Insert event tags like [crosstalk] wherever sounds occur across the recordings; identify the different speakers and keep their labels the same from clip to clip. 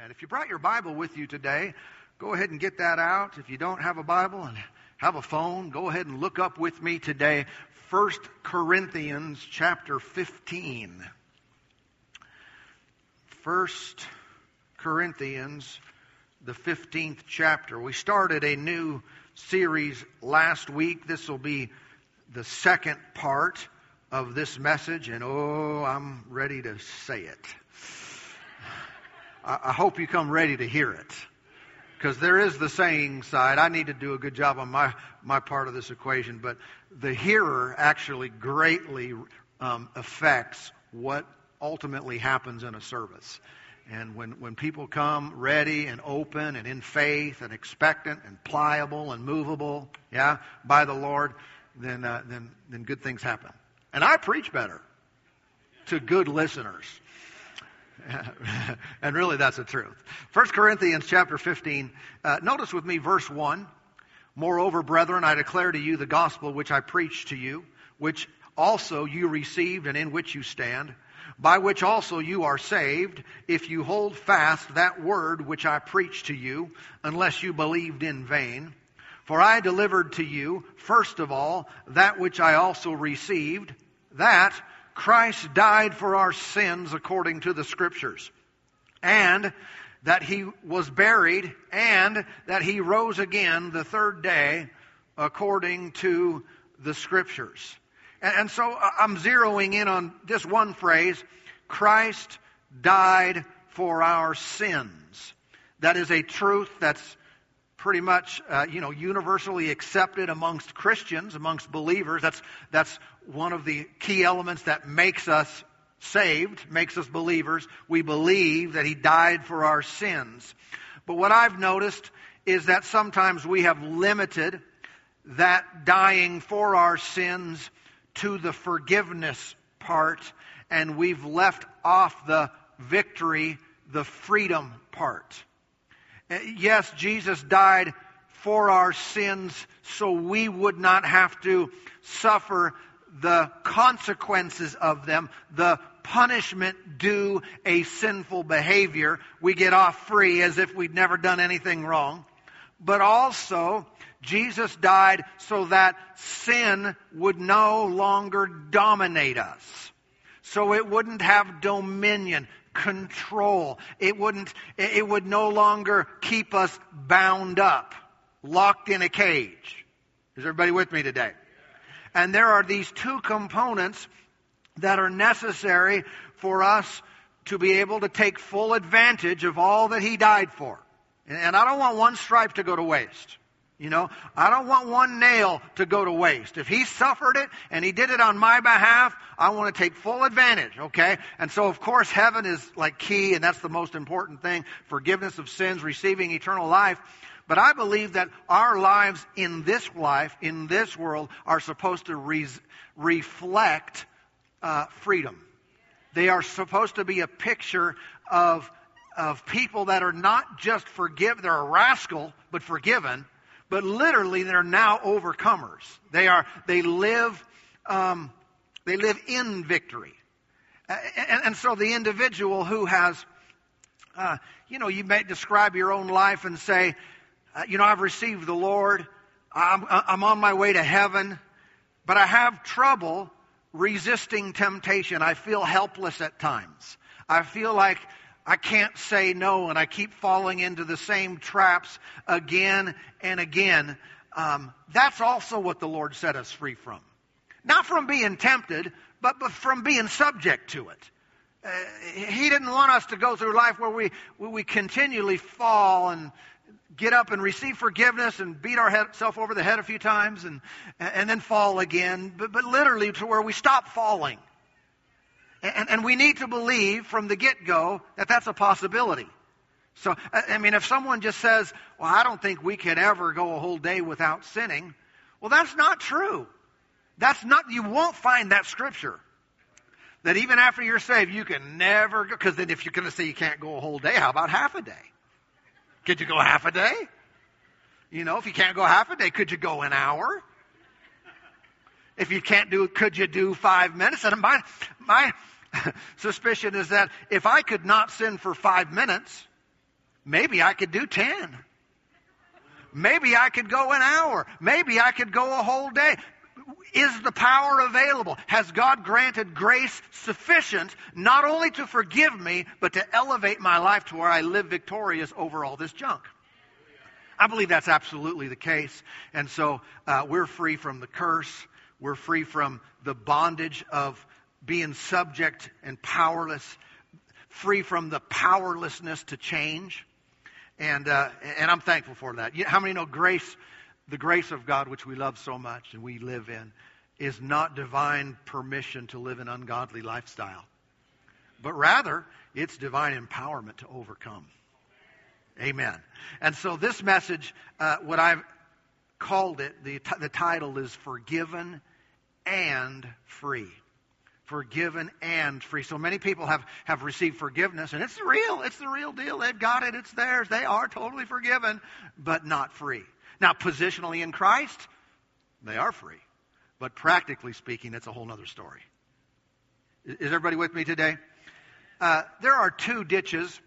Speaker 1: Amen. If you brought your Bible with you today, go ahead and get that out. If you don't have a Bible and have a phone, go ahead and look up with me today 1 Corinthians chapter 15. 1 Corinthians, the 15th chapter. We started a new series last week. This will be the second part of this message, and oh, I'm ready to say it. I hope you come ready to hear it. Because there is the saying side. I need to do a good job on my, my part of this equation, but the hearer actually greatly um, affects what ultimately happens in a service. And when, when people come ready and open and in faith and expectant and pliable and movable, yeah, by the Lord, then, uh, then, then good things happen. And I preach better to good listeners. [laughs] and really that's the truth. 1 Corinthians chapter 15. Uh, notice with me verse 1. Moreover, brethren, I declare to you the gospel which I preached to you, which also you received and in which you stand, by which also you are saved, if you hold fast that word which I preached to you, unless you believed in vain. For I delivered to you, first of all, that which I also received, that Christ died for our sins according to the Scriptures, and that he was buried, and that he rose again the third day according to the Scriptures. And, so uh, I'm zeroing in on this one phrase Christ died for our sins. That is a truth that's pretty much, uh, you know, universally accepted amongst Christians, amongst believers. That's, that's one of the key elements that makes us saved, makes us believers. We believe that He died for our sins. But what I've noticed is that sometimes we have limited that dying for our sins to the forgiveness part, and we've left off the victory, the freedom part. Uh, yes, Jesus died for our sins so we would not have to suffer the consequences of them, the punishment due a sinful behavior. We get off free as if we'd never done anything wrong. But also, Jesus died so that sin would no longer dominate us. So it wouldn't have dominion control. It wouldn't, it would no longer keep us bound up, locked in a cage. Is everybody with me today? And there are these two components that are necessary for us to be able to take full advantage of all that He died for. And I don't want one stripe to go to waste. You know, I don't want one nail to go to waste. If he suffered it and he did it on my behalf, I want to take full advantage, okay? And so, of course, heaven is like key, and that's the most important thing forgiveness of sins, receiving eternal life. But I believe that our lives in this life, in this world, are supposed to re- reflect uh, freedom. They are supposed to be a picture of, of people that are not just forgiven, they're a rascal, but forgiven but literally they're now overcomers. They are, they live, um, they live in victory. And, and, so the individual who has, uh, you know, you may describe your own life and say, uh, you know, I've received the Lord. I'm, I'm on my way to heaven, but I have trouble resisting temptation. I feel helpless at times. I feel like I can't say no, and I keep falling into the same traps again and again. Um, that's also what the Lord set us free from. Not from being tempted, but, but from being subject to it. Uh, he didn't want us to go through life where we, where we continually fall and get up and receive forgiveness and beat ourselves over the head a few times and, and then fall again, but, but literally to where we stop falling. And, and we need to believe from the get go that that's a possibility. So, I mean, if someone just says, well, I don't think we could ever go a whole day without sinning, well, that's not true. That's not, you won't find that scripture. That even after you're saved, you can never go, because then if you're going to say you can't go a whole day, how about half a day? Could you go half a day? You know, if you can't go half a day, could you go an hour? If you can't do it, could you do five minutes? And my, my [laughs] suspicion is that if I could not sin for five minutes, Maybe I could do 10. Maybe I could go an hour. Maybe I could go a whole day. Is the power available? Has God granted grace sufficient not only to forgive me, but to elevate my life to where I live victorious over all this junk? I believe that's absolutely the case. And so uh, we're free from the curse. We're free from the bondage of being subject and powerless, free from the powerlessness to change. And, uh, and I'm thankful for that. How many know grace, the grace of God, which we love so much and we live in, is not divine permission to live an ungodly lifestyle, but rather it's divine empowerment to overcome. Amen. And so this message, uh, what I've called it, the, t- the title is Forgiven and Free forgiven and free. So many people have, have received forgiveness, and it's real. It's the real deal. They've got it. It's theirs. They are totally forgiven, but not free. Now, positionally in Christ, they are free. But practically speaking, it's a whole other story. Is everybody with me today? Uh, there are two ditches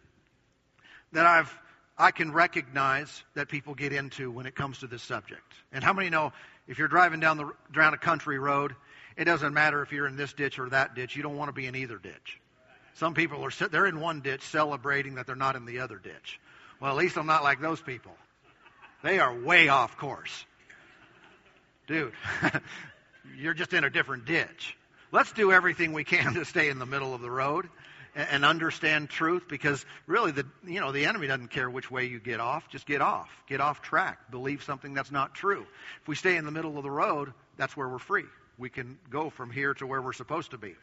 Speaker 1: that I've I can recognize that people get into when it comes to this subject. And how many know if you're driving down the down a country road it doesn't matter if you're in this ditch or that ditch. You don't want to be in either ditch. Some people are they're in one ditch celebrating that they're not in the other ditch. Well, at least I'm not like those people. They are way off course. Dude, [laughs] you're just in a different ditch. Let's do everything we can to stay in the middle of the road and understand truth because really the you know the enemy doesn't care which way you get off just get off get off track believe something that's not true if we stay in the middle of the road that's where we're free we can go from here to where we're supposed to be.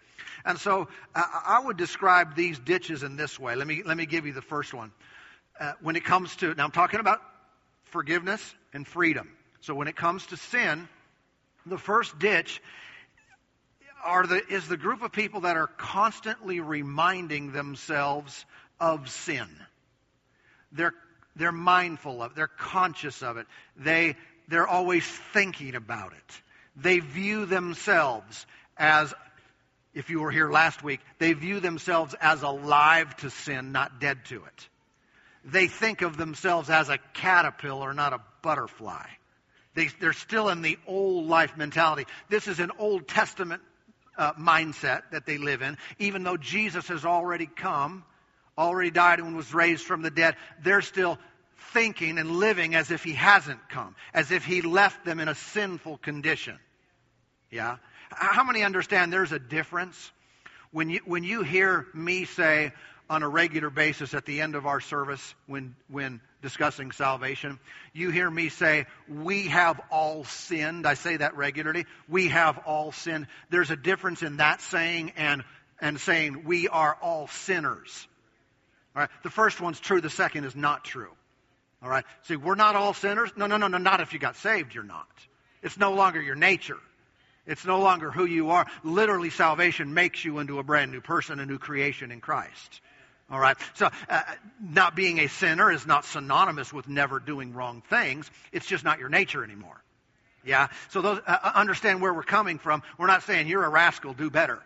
Speaker 1: And so I would describe these ditches in this way. Let me, let me give you the first one. Uh, when it comes to, now I'm talking about forgiveness and freedom. So when it comes to sin, the first ditch are the, is the group of people that are constantly reminding themselves of sin. They're, they're mindful of it. They're conscious of it. They, they're always thinking about it. They view themselves as, if you were here last week, they view themselves as alive to sin, not dead to it. They think of themselves as a caterpillar, not a butterfly. They, are still in the old life mentality. This is an Old Testament uh, mindset that they live in. Even though Jesus has already come, already died and was raised from the dead, they're still thinking and living as if he hasn't come, as if he left them in a sinful condition. Yeah? How many understand there's a difference? When you, when you hear me say on a regular basis at the end of our service when, when discussing salvation, you hear me say, We have all sinned. I say that regularly. We have all sinned. There's a difference in that saying and, and saying, We are all sinners. All right? The first one's true, the second is not true. All right? See, we're not all sinners. No, no, no, no, not if you got saved, you're not. It's no longer your nature. It's no longer who you are. Literally, salvation makes you into a brand new person, a new creation in Christ. All right. So, uh, not being a sinner is not synonymous with never doing wrong things. It's just not your nature anymore. Yeah. So, those, uh, uh understand where we're coming from. We're not saying you're a rascal, do better.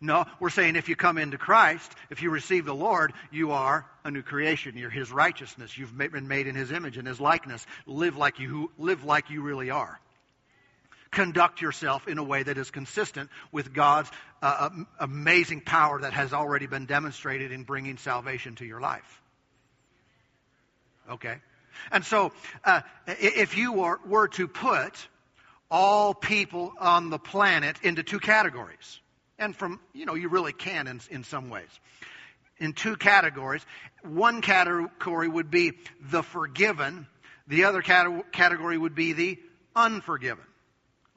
Speaker 1: No, we're saying if you come into Christ, if you receive the Lord, you are a new creation. You're His righteousness. You've been made in His image and His likeness. Live like you live like you really are. Conduct yourself in a way that is consistent with God's uh, amazing power that has already been demonstrated in bringing salvation to your life. Okay, and so uh, if you were, were to put all people on the planet into two categories and from, you know, you really can in, in some ways. In two categories. One category would be the forgiven, the other category would be the unforgiven.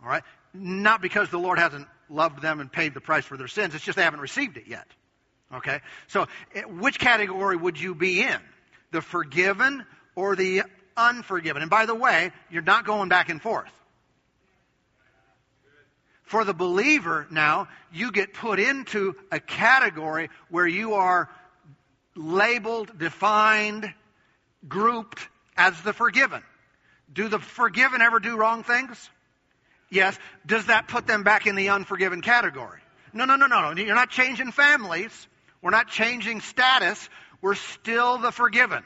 Speaker 1: All right? Not because the Lord hasn't loved them and paid the price for their sins, it's just they haven't received it yet. Okay? So, eh, which category would you be in? The forgiven or the unforgiven? And by the way, you're not going back and forth. For the believer now, you get put into a category where you are labeled, defined, grouped as the forgiven. Do the forgiven ever do wrong things? Yes. Does that put them back in the unforgiven category? No, no, no, no, no. You're not changing families. We're not changing status. We're still the forgiven.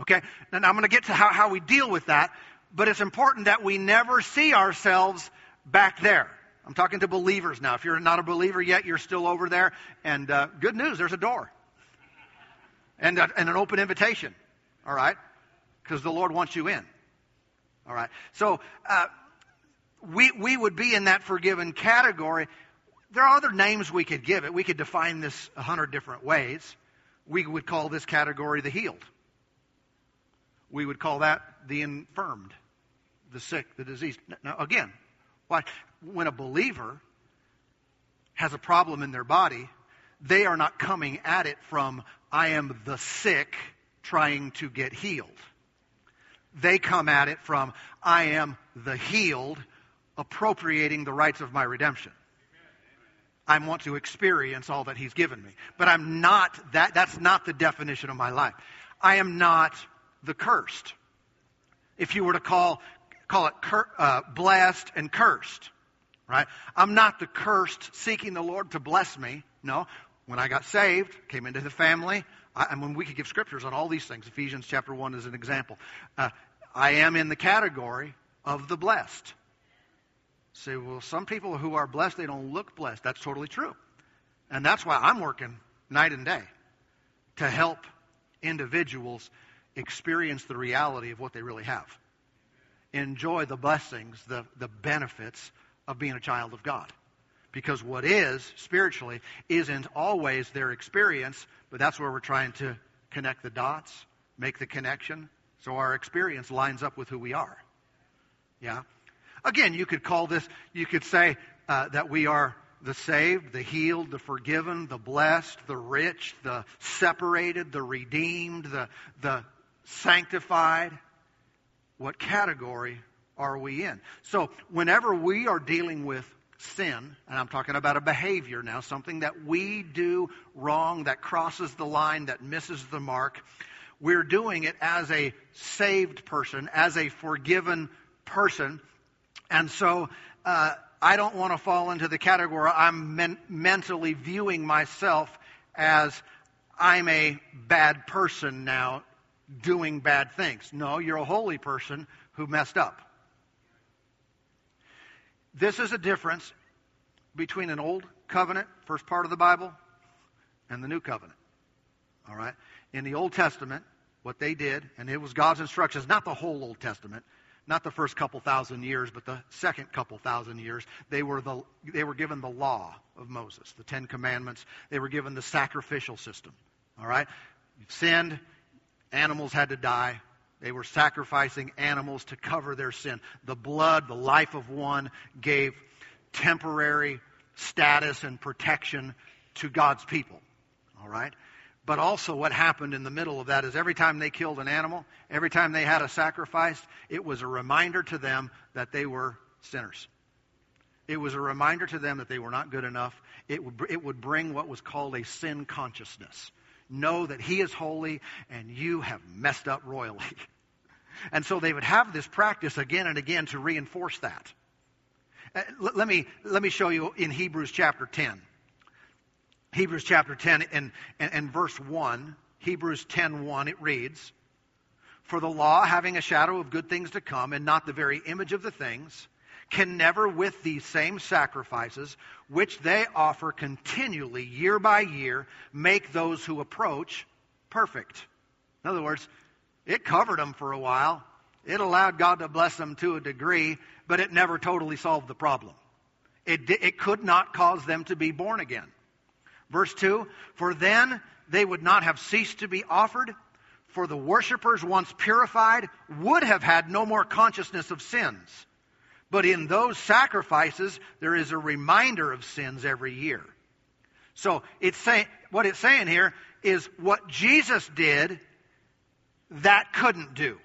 Speaker 1: Okay? And I'm going to get to how, how we deal with that, but it's important that we never see ourselves back there. I'm talking to believers now. If you're not a believer yet, you're still over there. And uh, good news, there's a door and, a, and an open invitation. All right? Because the Lord wants you in. All right? So uh, we, we would be in that forgiven category. There are other names we could give it. We could define this a hundred different ways. We would call this category the healed. We would call that the infirmed, the sick, the diseased. Now, again, why? When a believer has a problem in their body, they are not coming at it from, I am the sick trying to get healed. They come at it from, I am the healed appropriating the rights of my redemption. I want to experience all that He's given me. But I'm not that, that's not the definition of my life. I am not the cursed. If you were to call, call it cur, uh, blessed and cursed, right? I'm not the cursed seeking the Lord to bless me. No. When I got saved, came into the family, I, I mean, we could give scriptures on all these things. Ephesians chapter 1 is an example. Uh, I am in the category of the blessed. Say, well, some people who are blessed, they don't look blessed. That's totally true. And that's why I'm working night and day to help individuals experience the reality of what they really have. Enjoy the blessings, the, the benefits of being a child of God. Because what is, spiritually, isn't always their experience, but that's where we're trying to connect the dots, make the connection, so our experience lines up with who we are. Yeah? Again, you could call this, you could say uh, that we are the saved, the healed, the forgiven, the blessed, the rich, the separated, the redeemed, the, the sanctified. What category are we in? So, whenever we are dealing with sin, and I'm talking about a behavior now, something that we do wrong, that crosses the line, that misses the mark, we're doing it as a saved person, as a forgiven person, and so uh, I don't want to fall into the category I'm men- mentally viewing myself as I'm a bad person now doing bad things. No, you're a holy person who messed up. This is a difference between an old covenant, first part of the Bible, and the new covenant. All right? In the Old Testament, what they did, and it was God's instructions, not the whole Old Testament, not the first couple thousand years, but the second couple thousand years, they were, the, they were given the law of Moses, the Ten Commandments. They were given the sacrificial system. All right? You've sinned, animals had to die. They were sacrificing animals to cover their sin. The blood, the life of one, gave temporary status and protection to God's people. All right? But also, what happened in the middle of that is every time they killed an animal, every time they had a sacrifice, it was a reminder to them that they were sinners. It was a reminder to them that they were not good enough. It would, it would bring what was called a sin consciousness. Know that He is holy and you have messed up royally. [laughs] And so they would have this practice again and again to reinforce that. Uh, let, me, let me show you in Hebrews chapter 10. Hebrews chapter 10 and, and, and verse 1, Hebrews 10 1, it reads, For the law, having a shadow of good things to come, and not the very image of the things, can never, with these same sacrifices, which they offer continually, year by year, make those who approach perfect. In other words, it covered them for a while. It allowed God to bless them to a degree, but it never totally solved the problem. It, it could not cause them to be born again. Verse 2 For then they would not have ceased to be offered, for the worshippers, once purified, would have had no more consciousness of sins. But in those sacrifices, there is a reminder of sins every year. So it's saying, what it's saying here is what Jesus did, that couldn't do.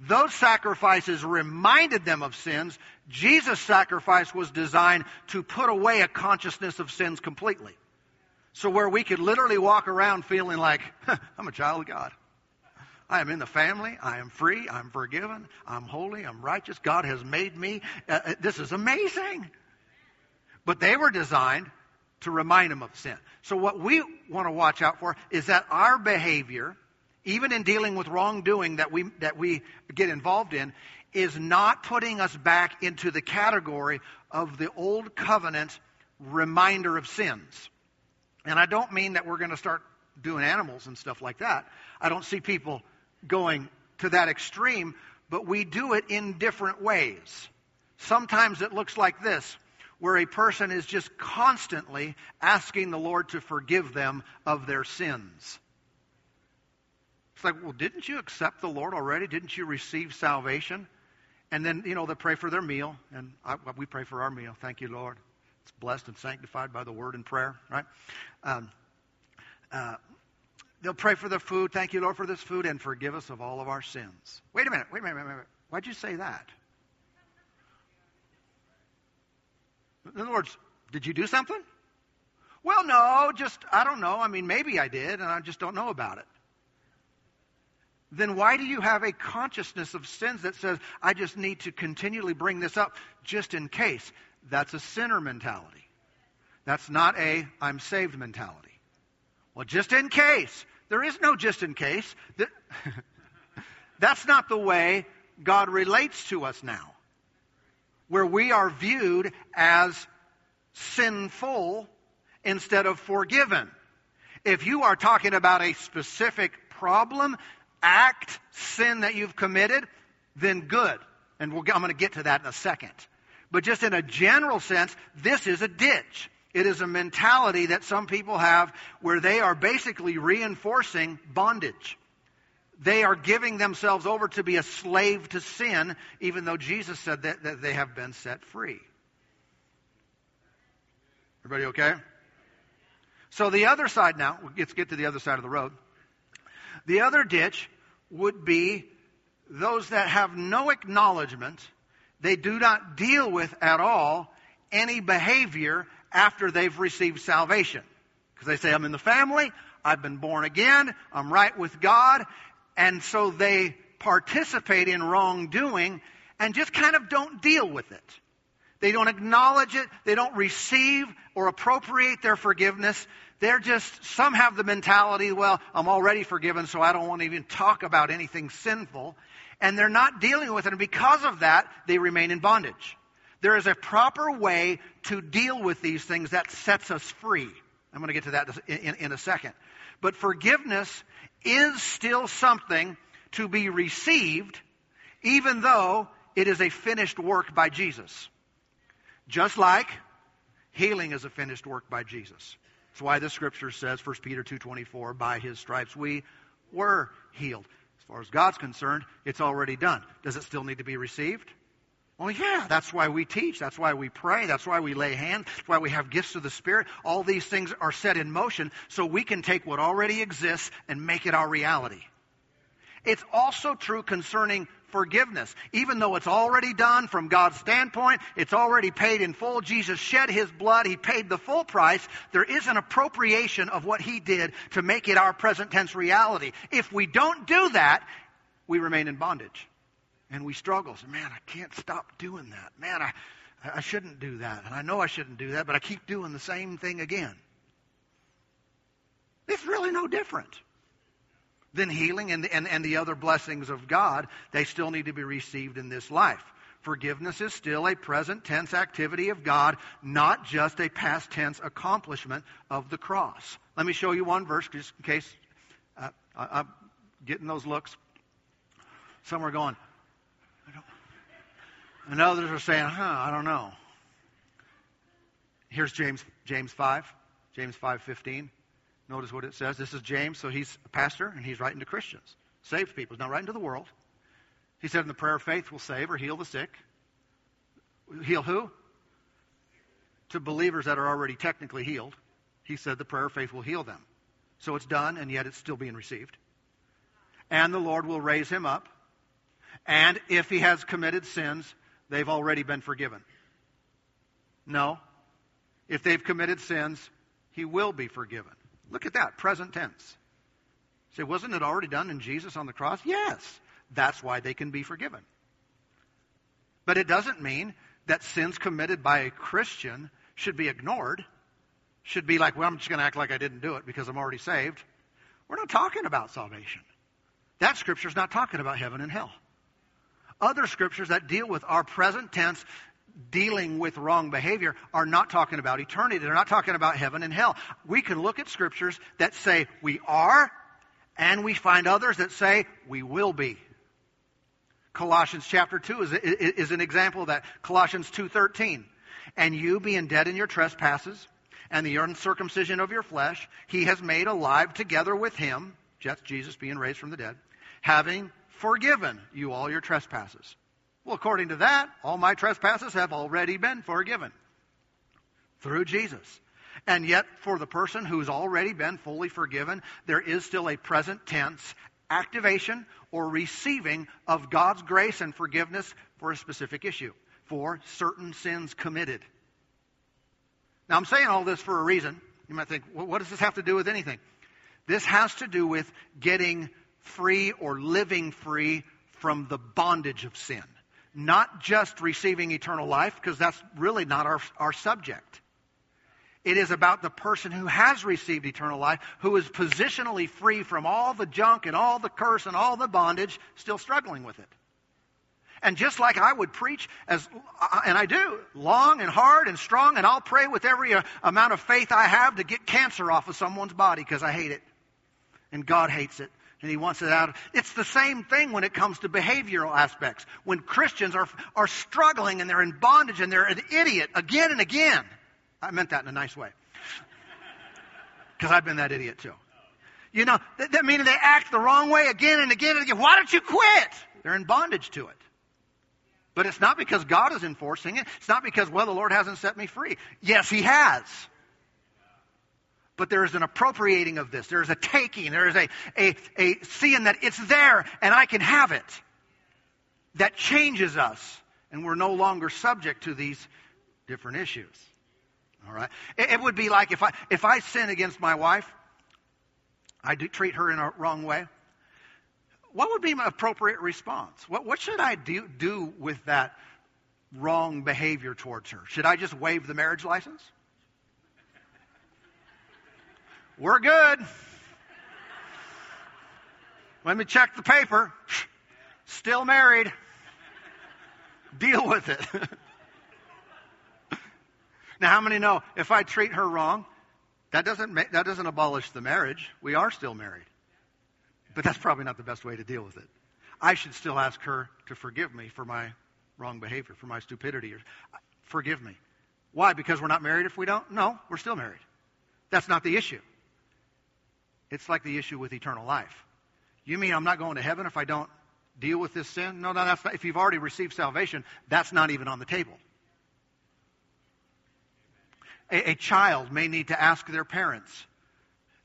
Speaker 1: Those sacrifices reminded them of sins. Jesus' sacrifice was designed to put away a consciousness of sins completely. So where we could literally walk around feeling like, I'm a child of God. I am in the family. I am free. I'm forgiven. I'm holy. I'm righteous. God has made me. Uh, uh this is amazing. But they were designed to remind them of sin. So what we want to watch out for is that our behavior even in dealing with wrongdoing that we, that we get involved in, is not putting us back into the category of the old covenant reminder of sins. And I don't mean that we're going to start doing animals and stuff like that. I don't see people going to that extreme, but we do it in different ways. Sometimes it looks like this, where a person is just constantly asking the Lord to forgive them of their sins. It's like, well, didn't you accept the Lord already? Didn't you receive salvation? And then, you know, they pray for their meal, and I, we pray for our meal. Thank you, Lord. Blessed and sanctified by the word and prayer, right? Um, uh, they'll pray for the food. Thank you, Lord, for this food, and forgive us of all of our sins. Wait a minute. Wait a minute. Wait a minute. Why'd you say that? In other words, did you do something? Well, no, just, I don't know. I mean, maybe I did, and I just don't know about it then why do you have a consciousness of sins that says, I just need to continually bring this up just in case? That's a sinner mentality. That's not a I'm saved mentality. Well, just in case. There is no just in case. [laughs] That's not the way God relates to us now, where we are viewed as sinful instead of forgiven. If you are talking about a specific problem, act, sin that you've committed, then good. And we'll, I'm going to get to that in a second. But just in a general sense, this is a ditch. It is a mentality that some people have where they are basically reinforcing bondage. They are giving themselves over to be a slave to sin, even though Jesus said that, that they have been set free. Everybody okay? So the other side now, let's get to the other side of the road. The other ditch would be those that have no acknowledgement, they do not deal with at all any behavior after they've received salvation. Because they say, I'm in the family, I've been born again, I'm right with God, and so they participate in wrongdoing and just kind of don't deal with it. They don't acknowledge it. They don't receive or appropriate their forgiveness. They're just, some have the mentality, well, I'm already forgiven, so I don't want to even talk about anything sinful. And they're not dealing with it. And because of that, they remain in bondage. There is a proper way to deal with these things that sets us free. I'm going to get to that in, in, in a second. But forgiveness is still something to be received, even though it is a finished work by Jesus. Just like healing is a finished work by Jesus. That's why the scripture says, 1 Peter 2.24, by his stripes we were healed. As far as God's concerned, it's already done. Does it still need to be received? Well, yeah, that's why we teach. That's why we pray. That's why we lay hands. That's why we have gifts of the Spirit. All these things are set in motion so we can take what already exists and make it our reality. It's also true concerning forgiveness. Even though it's already done from God's standpoint, it's already paid in full. Jesus shed his blood, he paid the full price. There is an appropriation of what he did to make it our present tense reality. If we don't do that, we remain in bondage. And we struggle. So, man, I can't stop doing that. Man, I, I shouldn't do that. And I know I shouldn't do that, but I keep doing the same thing again. It's really no different than healing and, and, and the other blessings of God, they still need to be received in this life. Forgiveness is still a present tense activity of God, not just a past tense accomplishment of the cross. Let me show you one verse just in case uh, I, am getting those looks. Some are going, and others are saying, huh, I don't know. Here's James, James 5, James 5.15. Notice what it says. This is James, so he's a pastor, and he's writing to Christians, saved people. He's not writing to the world. He said, in the prayer of faith will save or heal the sick. Heal who? To believers that are already technically healed. He said the prayer of faith will heal them. So it's done, and yet it's still being received. And the Lord will raise him up. And if he has committed sins, they've already been forgiven. No. If they've committed sins, he will be forgiven. Look at that, present tense. Say, wasn't it already done in Jesus on the cross? Yes. That's why they can be forgiven. But it doesn't mean that sins committed by a Christian should be ignored. Should be like, well, I'm just going to act like I didn't do it because I'm already saved. We're not talking about salvation. That scripture is not talking about heaven and hell. Other scriptures that deal with our present tense dealing with wrong behavior are not talking about eternity. They're not talking about heaven and hell. We can look at scriptures that say we are, and we find others that say we will be. Colossians chapter 2 is, is an example of that. Colossians 2.13. And you being dead in your trespasses and the uncircumcision of your flesh, he has made alive together with him, Jesus being raised from the dead, having forgiven you all your trespasses. Well, according to that, all my trespasses have already been forgiven through Jesus. And yet, for the person who's already been fully forgiven, there is still a present tense activation or receiving of God's grace and forgiveness for a specific issue, for certain sins committed. Now, I'm saying all this for a reason. You might think, well, what does this have to do with anything? This has to do with getting free or living free from the bondage of sin. Not just receiving eternal life, because that's really not our, our subject. It is about the person who has received eternal life, who is positionally free from all the junk and all the curse and all the bondage, still struggling with it. And just like I would preach, as and I do, long and hard and strong, and I'll pray with every uh, amount of faith I have to get cancer off of someone's body because I hate it, and God hates it, and He wants it out. It's the same thing when it comes to behavioral aspects. When Christians are are struggling and they're in bondage and they're an idiot again and again. I meant that in a nice way. Because I've been that idiot too. You know, that, that meaning they act the wrong way again and again and again. Why don't you quit? They're in bondage to it. But it's not because God is enforcing it. It's not because, well, the Lord hasn't set me free. Yes, He has. But there is an appropriating of this. There is a taking. There is a, a, a seeing that it's there and I can have it. That changes us. And we're no longer subject to these different issues. All right. It, it would be like if I if I sin against my wife, I do treat her in a wrong way. What would be my appropriate response? What what should I do do with that wrong behavior towards her? Should I just waive the marriage license? We're good. Let me check the paper. Still married. Deal with it. [laughs] Now, how many know if I treat her wrong, that doesn't, make, that doesn't abolish the marriage. We are still married. But that's probably not the best way to deal with it. I should still ask her to forgive me for my wrong behavior, for my stupidity. Forgive me. Why? Because we're not married if we don't? No, we're still married. That's not the issue. It's like the issue with eternal life. You mean I'm not going to heaven if I don't deal with this sin? No, no, that's not. If you've already received salvation, that's not even on the table. A, a child may need to ask their parents.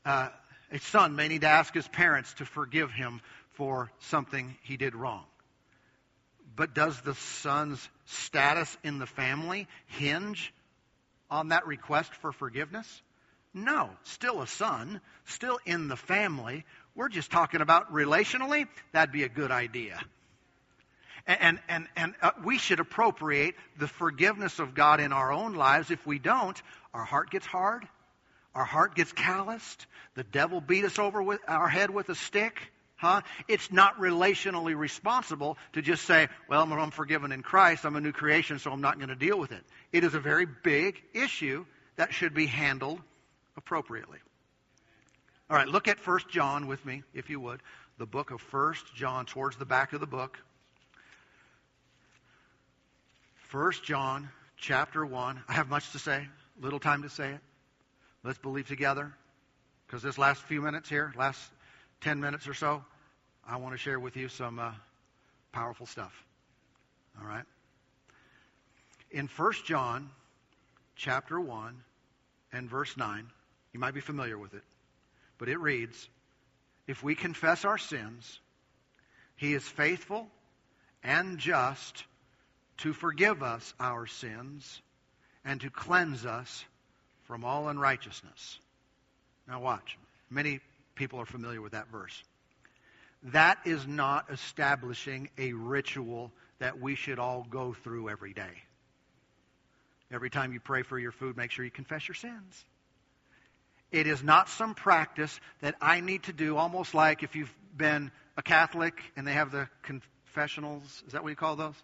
Speaker 1: Uh, a son may need to ask his parents to forgive him for something he did wrong. But does the son's status in the family hinge on that request for forgiveness? No, still a son, still in the family. We're just talking about relationally, that'd be a good idea. And, and, and uh, we should appropriate the forgiveness of God in our own lives. If we don't, our heart gets hard, our heart gets calloused, the devil beat us over with our head with a stick. Huh? It's not relationally responsible to just say, well, I'm forgiven in Christ, I'm a new creation, so I'm not going to deal with it. It is a very big issue that should be handled appropriately. All right, look at 1 John with me, if you would. The book of 1 John, towards the back of the book. 1 John chapter 1. I have much to say, little time to say it. Let's believe together. Because this last few minutes here, last 10 minutes or so, I want to share with you some uh, powerful stuff. All right? In 1 John chapter 1 and verse 9, you might be familiar with it, but it reads If we confess our sins, he is faithful and just to forgive us our sins and to cleanse us from all unrighteousness. Now, watch. Many people are familiar with that verse. That is not establishing a ritual that we should all go through every day. Every time you pray for your food, make sure you confess your sins. It is not some practice that I need to do, almost like if you've been a Catholic and they have the confessionals. Is that what you call those?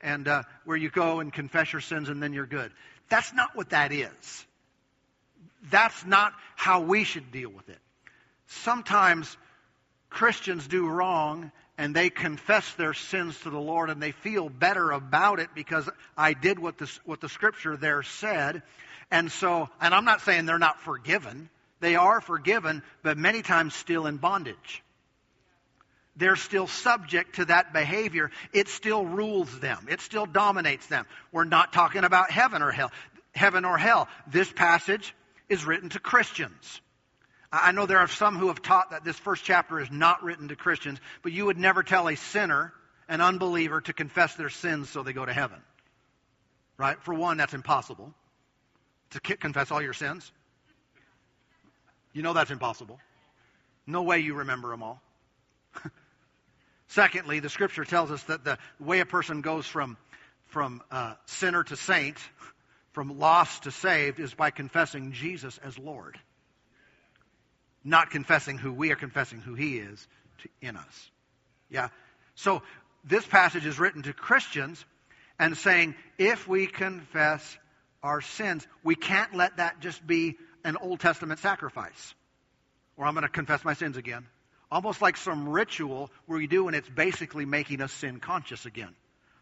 Speaker 1: And uh, where you go and confess your sins and then you're good. That's not what that is. That's not how we should deal with it. Sometimes Christians do wrong and they confess their sins to the Lord and they feel better about it because I did what the, what the scripture there said. And so, and I'm not saying they're not forgiven. They are forgiven, but many times still in bondage. They're still subject to that behavior. It still rules them. It still dominates them. We're not talking about heaven or hell. Heaven or hell. This passage is written to Christians. I know there are some who have taught that this first chapter is not written to Christians, but you would never tell a sinner, an unbeliever, to confess their sins so they go to heaven. Right? For one, that's impossible. To confess all your sins. You know that's impossible. No way you remember them all. [laughs] Secondly, the scripture tells us that the way a person goes from, from uh, sinner to saint, from lost to saved, is by confessing Jesus as Lord. Not confessing who we are, confessing who He is to, in us. Yeah? So, this passage is written to Christians and saying, if we confess our sins, we can't let that just be an Old Testament sacrifice. Or I'm going to confess my sins again. Almost like some ritual where you do and it's basically making us sin conscious again.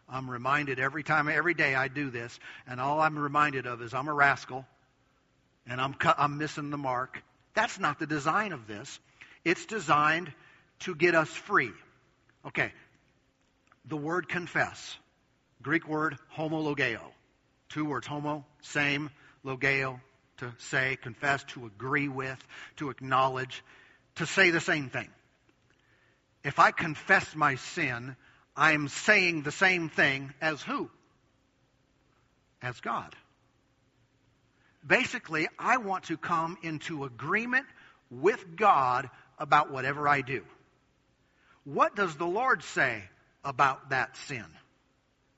Speaker 1: I'm reminded every time, every day I do this, and all I'm reminded of is I'm a rascal, and I'm, I'm missing the mark. That's not the design of this. It's designed to get us free. Okay, the word confess, Greek word homologeo. Two words, homo, same, logeo, to say, confess, to agree with, to acknowledge, to say the same thing. If I confess my sin, I am saying the same thing as who? As God. Basically, I want to come into agreement with God about whatever I do. What does the Lord say about that sin?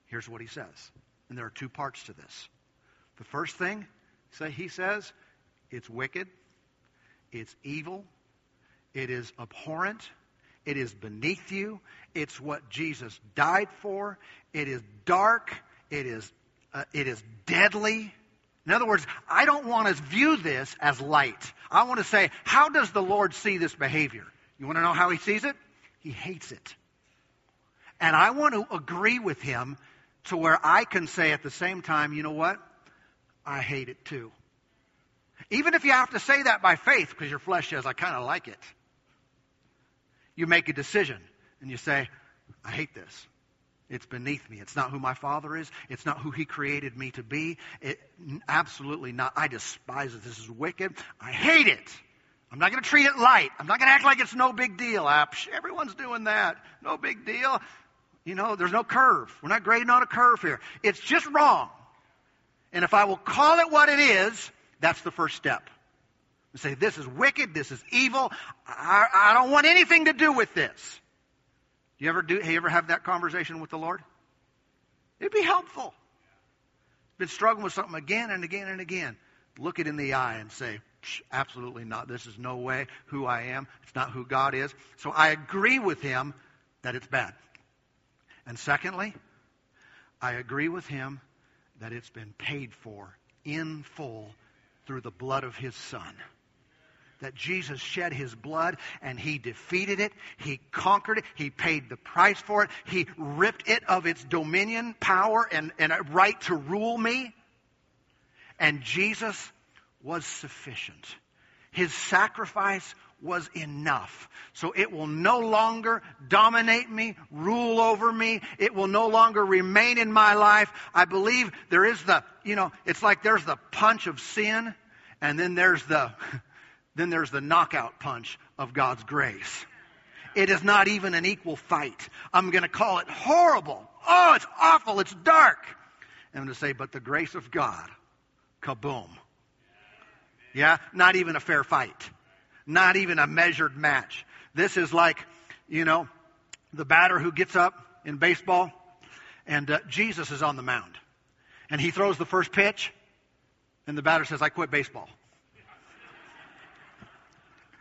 Speaker 1: Here's what he says. And there are two parts to this. The first thing say he says, it's wicked, it's evil, it is abhorrent, it is beneath you. It's what Jesus died for. It is dark. It is, uh, it is deadly. In other words, I don't want to view this as light. I want to say, how does the Lord see this behavior? You want to know how he sees it? He hates it. And I want to agree with him to where I can say at the same time, you know what? I hate it too. Even if you have to say that by faith, because your flesh says, I kind of like it you make a decision and you say, I hate this. It's beneath me. It's not who my father is. It's not who he created me to be. It, absolutely not. I despise it. This is wicked. I hate it. I'm not going to treat it light. I'm not going to act like it's no big deal. Ah, everyone's doing that. No big deal. You know, there's no curve. We're not grading on a curve here. It's just wrong. And if I will call it what it is, that's the first step and say, This is wicked, this is evil, I, I don't want anything to do with this. Do you ever do you ever have that conversation with the Lord? It'd be helpful. Been struggling with something again and again and again. Look it in the eye and say, absolutely not. This is no way who I am. It's not who God is. So I agree with him that it's bad. And secondly, I agree with him that it's been paid for in full through the blood of his son that Jesus shed his blood and he defeated it. He conquered it. He paid the price for it. He ripped it of its dominion, power, and, and a right to rule me. And Jesus was sufficient. His sacrifice was enough. So it will no longer dominate me, rule over me. It will no longer remain in my life. I believe there is the, you know, it's like there's the punch of sin and then there's the, [laughs] then there's the knockout punch of God's grace. It is not even an equal fight. I'm going to call it horrible. Oh, it's awful. It's dark. I'm going to say, but the grace of God, kaboom. Yeah, not even a fair fight. Not even a measured match. This is like, you know, the batter who gets up in baseball and uh, Jesus is on the mound. And he throws the first pitch and the batter says, I quit baseball.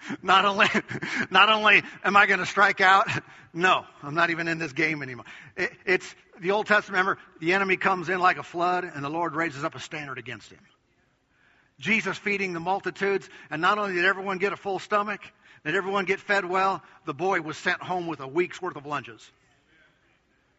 Speaker 1: [laughs] not only, [laughs] not only am I going to strike out, [laughs] no, I'm not even in this game anymore. It, it's the Old Testament. Remember, the enemy comes in like a flood, and the Lord raises up a standard against him. Jesus feeding the multitudes, and not only did everyone get a full stomach, did everyone get fed well, the boy was sent home with a week's worth of lunches.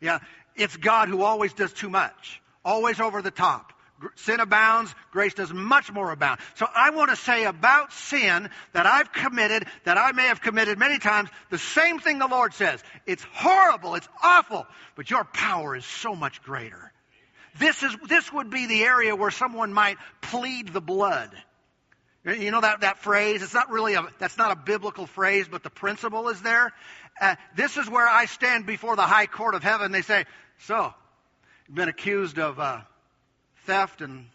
Speaker 1: Yeah, it's God who always does too much, always over the top sin abounds, grace does much more abound. So I want to say about sin that I've committed, that I may have committed many times, the same thing the Lord says. It's horrible, it's awful, but your power is so much greater. This is, this would be the area where someone might plead the blood. You know that, that phrase? It's not really a, that's not a biblical phrase, but the principle is there. Uh, this is where I stand before the high court of heaven. They say, so, you've been accused of, uh, theft and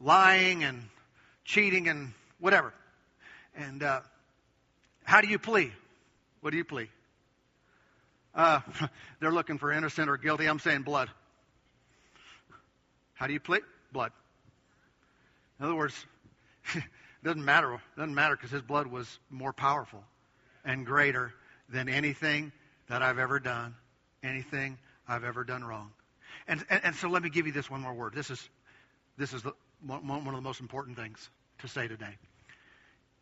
Speaker 1: lying and cheating and whatever. And uh, how do you plea? What do you plea? Uh, [laughs] they're looking for innocent or guilty. I'm saying blood. How do you plea? Blood. In other words, it [laughs] doesn't matter. It doesn't matter because his blood was more powerful and greater than anything that I've ever done, anything I've ever done wrong. And, and, and, so let me give you this one more word. This is, this is the, one of the most important things to say today.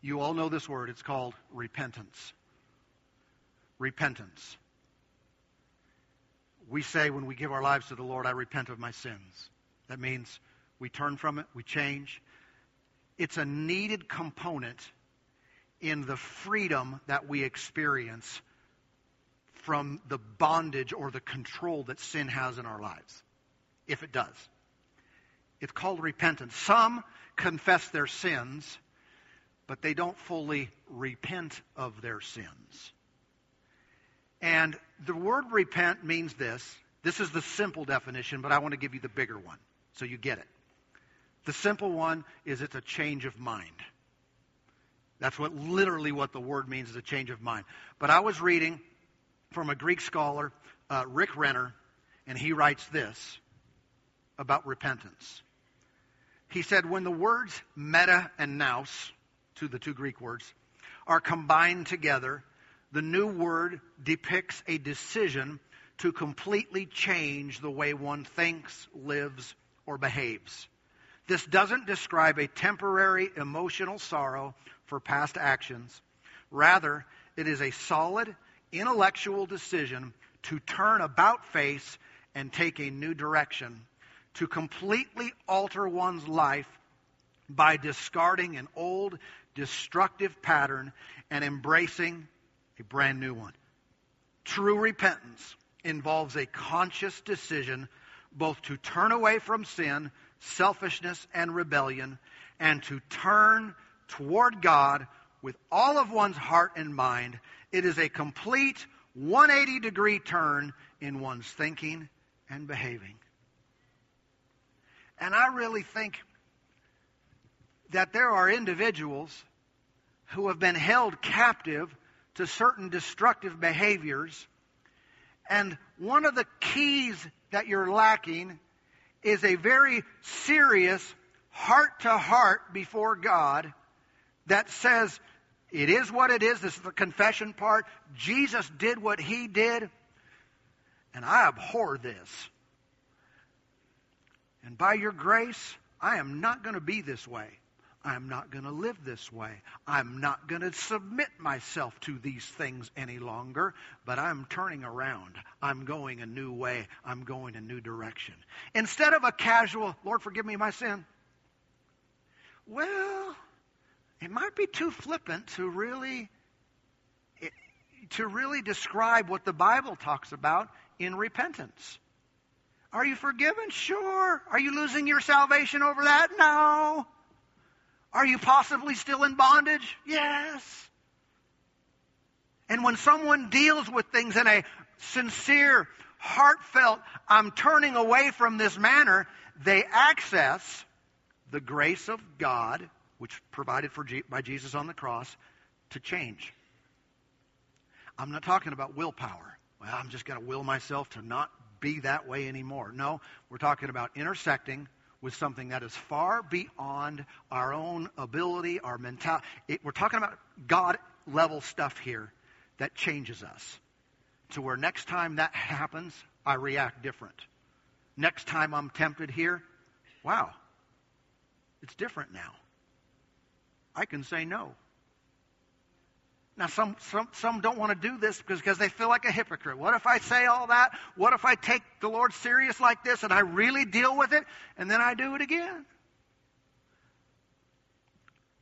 Speaker 1: You all know this word. It's called repentance. Repentance. We say when we give our lives to the Lord, I repent of my sins. That means we turn from it, we change. It's a needed component in the freedom that we experience from the bondage or the control that sin has in our lives, if it does. It's called repentance. Some confess their sins, but they don't fully repent of their sins. And the word repent means this. This is the simple definition, but I want to give you the bigger one so you get it. The simple one is it's a change of mind. That's what literally what the word means is a change of mind. But I was reading from a Greek scholar, uh, Rick Renner, and he writes this about repentance. He said, when the words meta and nous, to the two Greek words, are combined together, the new word depicts a decision to completely change the way one thinks, lives, or behaves. This doesn't describe a temporary emotional sorrow for past actions. Rather, it is a solid intellectual decision to turn about face and take a new direction, to completely alter one's life by discarding an old destructive pattern and embracing a brand new one. True repentance involves a conscious decision both to turn away from sin, selfishness, and rebellion, and to turn toward God with all of one's heart and mind it is a complete 180 degree turn in one's thinking and behaving. And I really think that there are individuals who have been held captive to certain destructive behaviors. And one of the keys that you're lacking is a very serious heart to heart before God that says, it is what it is. This is the confession part. Jesus did what he did, and I abhor this. And by your grace, I am not going to be this way. I'm not going to live this way. I'm not going to submit myself to these things any longer, but I'm turning around. I'm going a new way. I'm going a new direction. Instead of a casual, Lord, forgive me my sin. Well, it might be too flippant to really to really describe what the Bible talks about in repentance. Are you forgiven? Sure. Are you losing your salvation over that? No. Are you possibly still in bondage? Yes. And when someone deals with things in a sincere, heartfelt, I'm turning away from this manner, they access the grace of God which provided for G- by Jesus on the cross, to change. I'm not talking about willpower. Well, I'm just going to will myself to not be that way anymore. No, we're talking about intersecting with something that is far beyond our own ability, our mentality. We're talking about God level stuff here that changes us to where next time that happens, I react different. Next time I'm tempted here, wow, it's different now. I can say no. Now, some, some, some don't want to do this because, because they feel like a hypocrite. What if I say all that? What if I take the Lord serious like this and I really deal with it and then I do it again?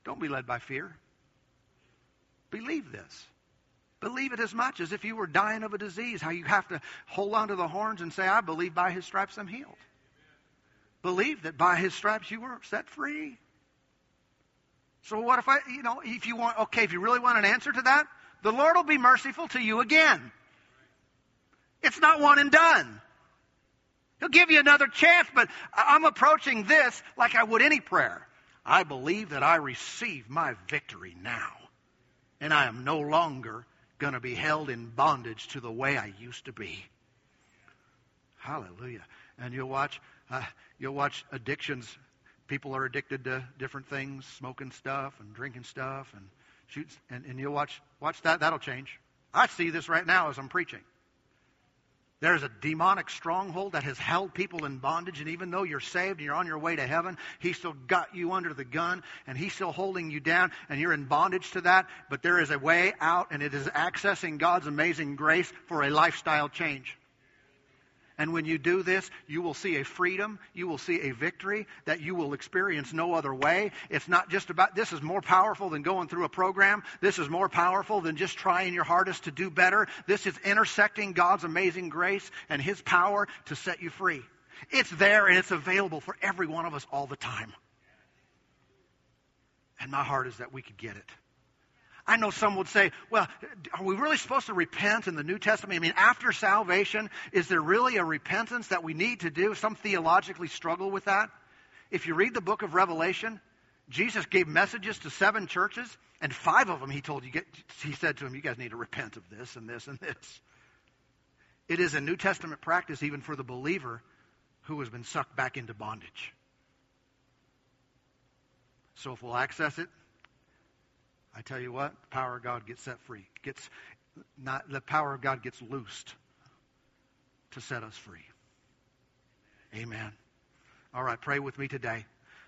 Speaker 1: Don't be led by fear. Believe this. Believe it as much as if you were dying of a disease, how you have to hold on to the horns and say, I believe by his stripes I'm healed. Believe that by his stripes you were set free. So what if I, you know, if you want, okay, if you really want an answer to that, the Lord will be merciful to you again. It's not one and done. He'll give you another chance, but I'm approaching this like I would any prayer. I believe that I receive my victory now. And I am no longer going to be held in bondage to the way I used to be. Hallelujah. And you'll watch, uh, you'll watch addictions people are addicted to different things, smoking stuff and drinking stuff and shoots and, and you'll watch watch that, that'll change. I see this right now as I'm preaching. There's a demonic stronghold that has held people in bondage, and even though you're saved and you're on your way to heaven, He's still got you under the gun, and He's still holding you down, and you're in bondage to that. But there is a way out, and it is accessing God's amazing grace for a lifestyle change. And when you do this, you will see a freedom, you will see a victory that you will experience no other way. It's not just about, this is more powerful than going through a program. This is more powerful than just trying your hardest to do better. This is intersecting God's amazing grace and His power to set you free. It's there and it's available for every one of us all the time. And my heart is that we could get it. I know some would say, well, are we really supposed to repent in the New Testament? I mean, after salvation, is there really a repentance that we need to do? Some theologically struggle with that. If you read the book of Revelation, Jesus gave messages to seven churches, and five of them he told you, he said to them, you guys need to repent of this and this and this. It is a New Testament practice even for the believer who has been sucked back into bondage. So if we'll access it, I tell you what, the power of God gets set free. Gets not the power of God gets loosed to set us free. Amen. All right, pray with me today.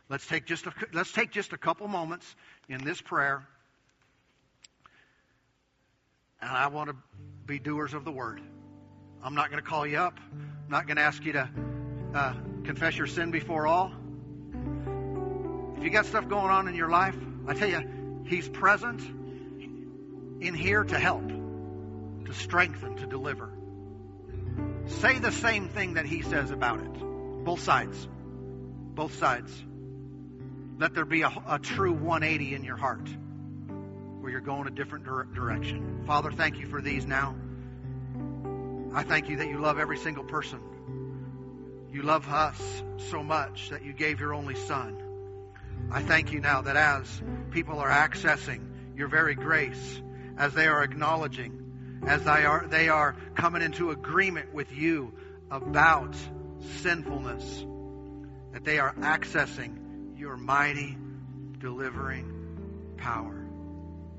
Speaker 1: Let's take just a, let's take just a couple moments in this prayer. And I want to be doers of the word. I'm not going to call you up. I'm not going to ask you to uh, confess your sin before all. If you got stuff going on in your life, I tell you, He's present in here to help, to strengthen, to deliver. Say the same thing that he says about it. Both sides. Both sides. Let there be a, a true 180 in your heart where you're going a different dire- direction. Father, thank you for these now. I thank you that you love every single person. You love us so much that you gave your only son. I thank you now that as people are accessing your very grace, as they are acknowledging, as they are, they are coming into agreement with you about sinfulness, that they are accessing your mighty, delivering power.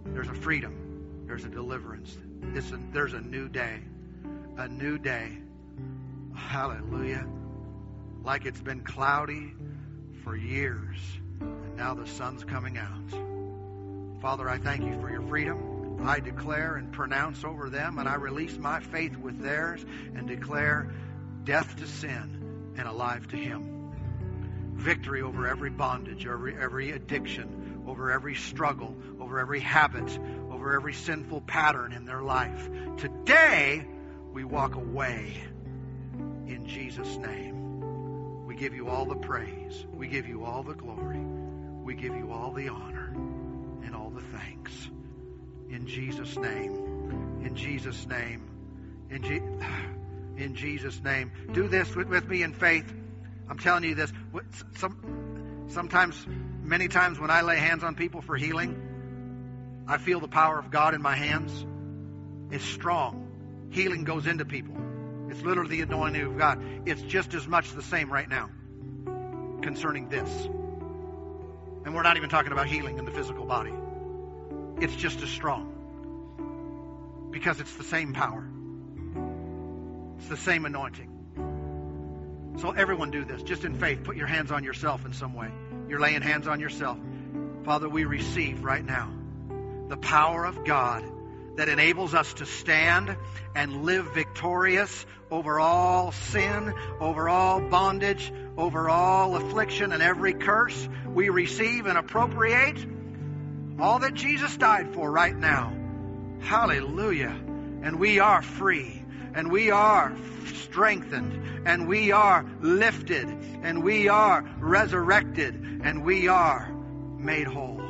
Speaker 1: There's a freedom. There's a deliverance. A, there's a new day. A new day. Hallelujah. Like it's been cloudy for years. Now the sun's coming out. Father, I thank you for your freedom. I declare and pronounce over them, and I release my faith with theirs and declare death to sin and alive to Him. Victory over every bondage, over every addiction, over every struggle, over every habit, over every sinful pattern in their life. Today, we walk away in Jesus' name We give you all the praise. We give you all the glory. We give you all the honor and all the thanks. In Jesus' name. In Jesus' name. In, Je- [sighs] in Jesus' name. Do this with, with me in faith. I'm telling you this. Some, sometimes, many times when I lay hands on people for healing, I feel the power of God in my hands. It's strong. Healing goes into people. It's literally the anointing of God. It's just as much the same right now. concerning this. And we're not even talking about healing in the physical body. It's just as strong. Because it's the same power. It's the same anointing. So everyone do this, just in faith. Put your hands on yourself in some way. You're laying hands on yourself. Father, we receive right now the power of God that enables us to stand and live victorious over all sin, over all bondage, over all affliction and every curse. We receive and appropriate all that Jesus died for right now. Hallelujah. And we are free, and we are strengthened, and we are lifted, and we are resurrected, and we are made whole.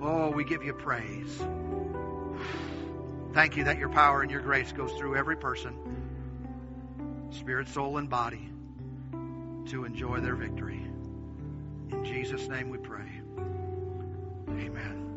Speaker 1: Oh, we give you praise. Thank you that your power and your grace goes through every person, spirit, soul, and body, to enjoy their victory. In Jesus' name we pray. Amen.